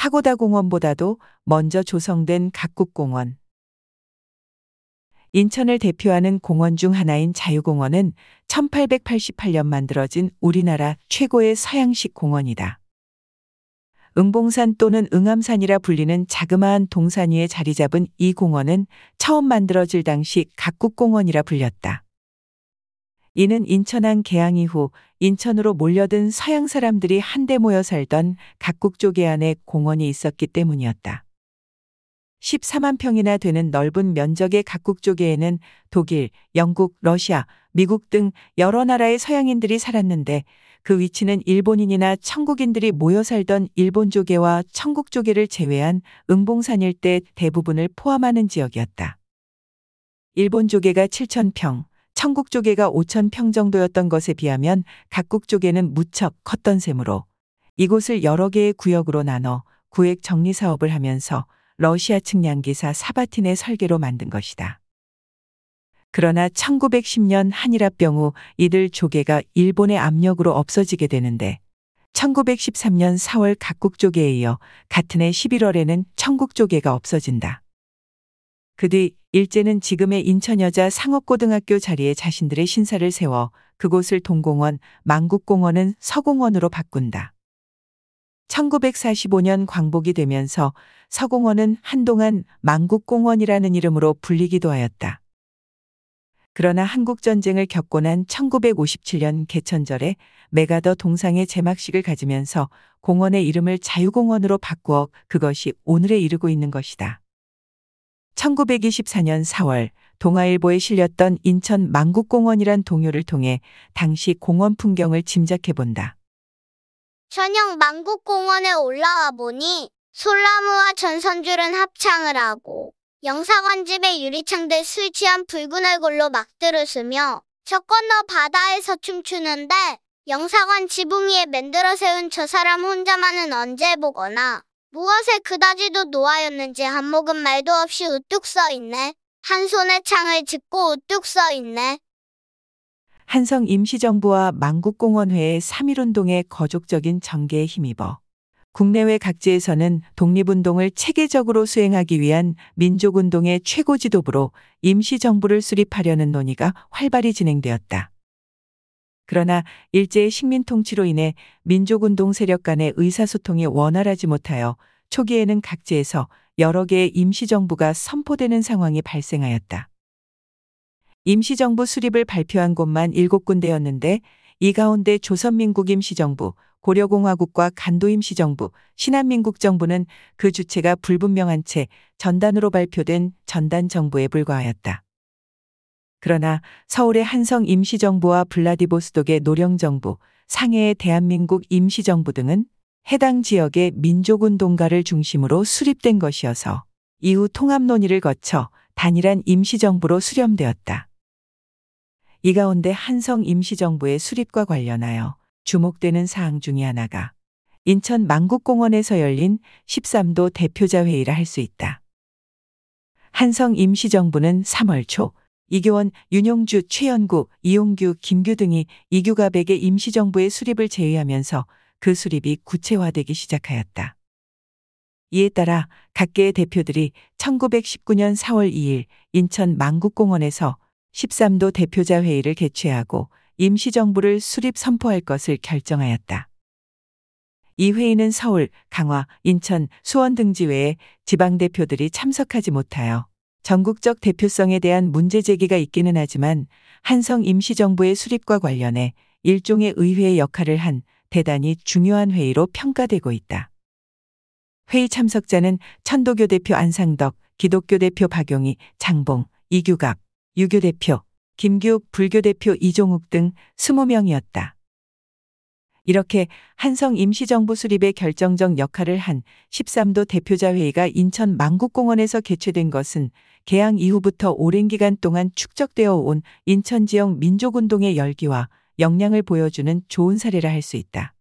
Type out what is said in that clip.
파고다 공원보다도 먼저 조성된 각국 공원. 인천을 대표하는 공원 중 하나인 자유공원은 1888년 만들어진 우리나라 최고의 서양식 공원이다. 응봉산 또는 응암산이라 불리는 자그마한 동산 위에 자리 잡은 이 공원은 처음 만들어질 당시 각국 공원이라 불렸다. 이는 인천항 개항 이후 인천으로 몰려든 서양 사람들이 한데 모여 살던 각국 조계 안에 공원이 있었기 때문이었다. 14만 평이나 되는 넓은 면적의 각국 조계에는 독일, 영국, 러시아, 미국 등 여러 나라의 서양인들이 살았는데 그 위치는 일본인이나 청국인들이 모여 살던 일본 조계와 청국 조계를 제외한 응봉산 일대 대부분을 포함하는 지역이었다. 일본 조계가 7천평, 청국 조개가 5천 평 정도였던 것에 비하면 각국 조개는 무척 컸던 셈으로 이곳을 여러 개의 구역으로 나눠 구획 정리 사업을 하면서 러시아 측 양기사 사바틴의 설계로 만든 것이다. 그러나 1910년 한일합병 후 이들 조개가 일본의 압력으로 없어지게 되는데 1913년 4월 각국 조개에 이어 같은 해 11월에는 청국 조개가 없어진다. 그 뒤 일제는 지금의 인천여자 상업고등학교 자리에 자신들의 신사를 세워 그곳을 동공원, 만국공원은 서공원으로 바꾼다. 1945년 광복이 되면서 서공원은 한동안 만국공원이라는 이름으로 불리기도 하였다. 그러나 한국전쟁을 겪고 난 1957년 개천절에 메가더 동상의 제막식을 가지면서 공원의 이름을 자유공원으로 바꾸어 그것이 오늘에 이르고 있는 것이다. 1924년 4월 동아일보에 실렸던 인천 만국공원이란 동요를 통해 당시 공원 풍경을 짐작해 본다. 저녁 만국공원에 올라와 보니 솔나무와 전선줄은 합창을 하고 영사관 집의 유리창들 술 취한 붉은 얼굴로 막들을 쓰며 저 건너 바다에서 춤추는데 영사관 지붕 위에 만들어 세운 저 사람 혼자만은 언제 보거나 무엇에 그다지도 노하였는지 한 모금 말도 없이 우뚝 서 있네. 한 손에 창을 짚고 우뚝 서 있네. 한성 임시정부와 만국공원회의 3.1운동의 거족적인 전개에 힘입어 국내외 각지에서는 독립운동을 체계적으로 수행하기 위한 민족운동의 최고 지도부로 임시정부를 수립하려는 논의가 활발히 진행되었다. 그러나 일제의 식민 통치로 인해 민족운동 세력 간의 의사소통이 원활하지 못하여 초기에는 각지에서 여러 개의 임시정부가 선포되는 상황이 발생하였다. 임시정부 수립을 발표한 곳만 7군데였는데 이 가운데 조선민국 임시정부, 고려공화국과 간도임시정부, 신한민국 정부는 그 주체가 불분명한 채 전단으로 발표된 전단정부에 불과하였다. 그러나 서울의 한성 임시정부와 블라디보스톡의 노령정부, 상해의 대한민국 임시정부 등은 해당 지역의 민족운동가를 중심으로 수립된 것이어서 이후 통합 논의를 거쳐 단일한 임시정부로 수렴되었다. 이 가운데 한성 임시정부의 수립과 관련하여 주목되는 사항 중의 하나가 인천 만국공원에서 열린 13도 대표자 회의라 할수 있다. 한성 임시정부는 3월 초 이교원, 윤용주, 최연구, 이용규, 김규 등이 이규갑에게 임시정부의 수립을 제의하면서 그 수립이 구체화되기 시작하였다. 이에 따라 각계의 대표들이 1919년 4월 2일 인천 만국공원에서 13도 대표자 회의를 개최하고 임시정부를 수립 선포할 것을 결정하였다. 이 회의는 서울, 강화, 인천, 수원 등지 외에 지방 대표들이 참석하지 못하여 전국적 대표성에 대한 문제 제기가 있기는 하지만 한성 임시정부의 수립과 관련해 일종의 의회의 역할을 한 대단히 중요한 회의로 평가되고 있다. 회의 참석자는 천도교 대표 안상덕, 기독교 대표 박용희, 장봉, 이규갑, 유교 대표, 김규 불교 대표 이종욱 등 20명이었다. 이렇게 한성 임시정부 수립의 결정적 역할을 한 13도 대표자 회의가 인천 만국공원에서 개최된 것은 개항 이후부터 오랜 기간 동안 축적되어 온 인천 지역 민족운동의 열기와 역량을 보여주는 좋은 사례라 할 수 있다.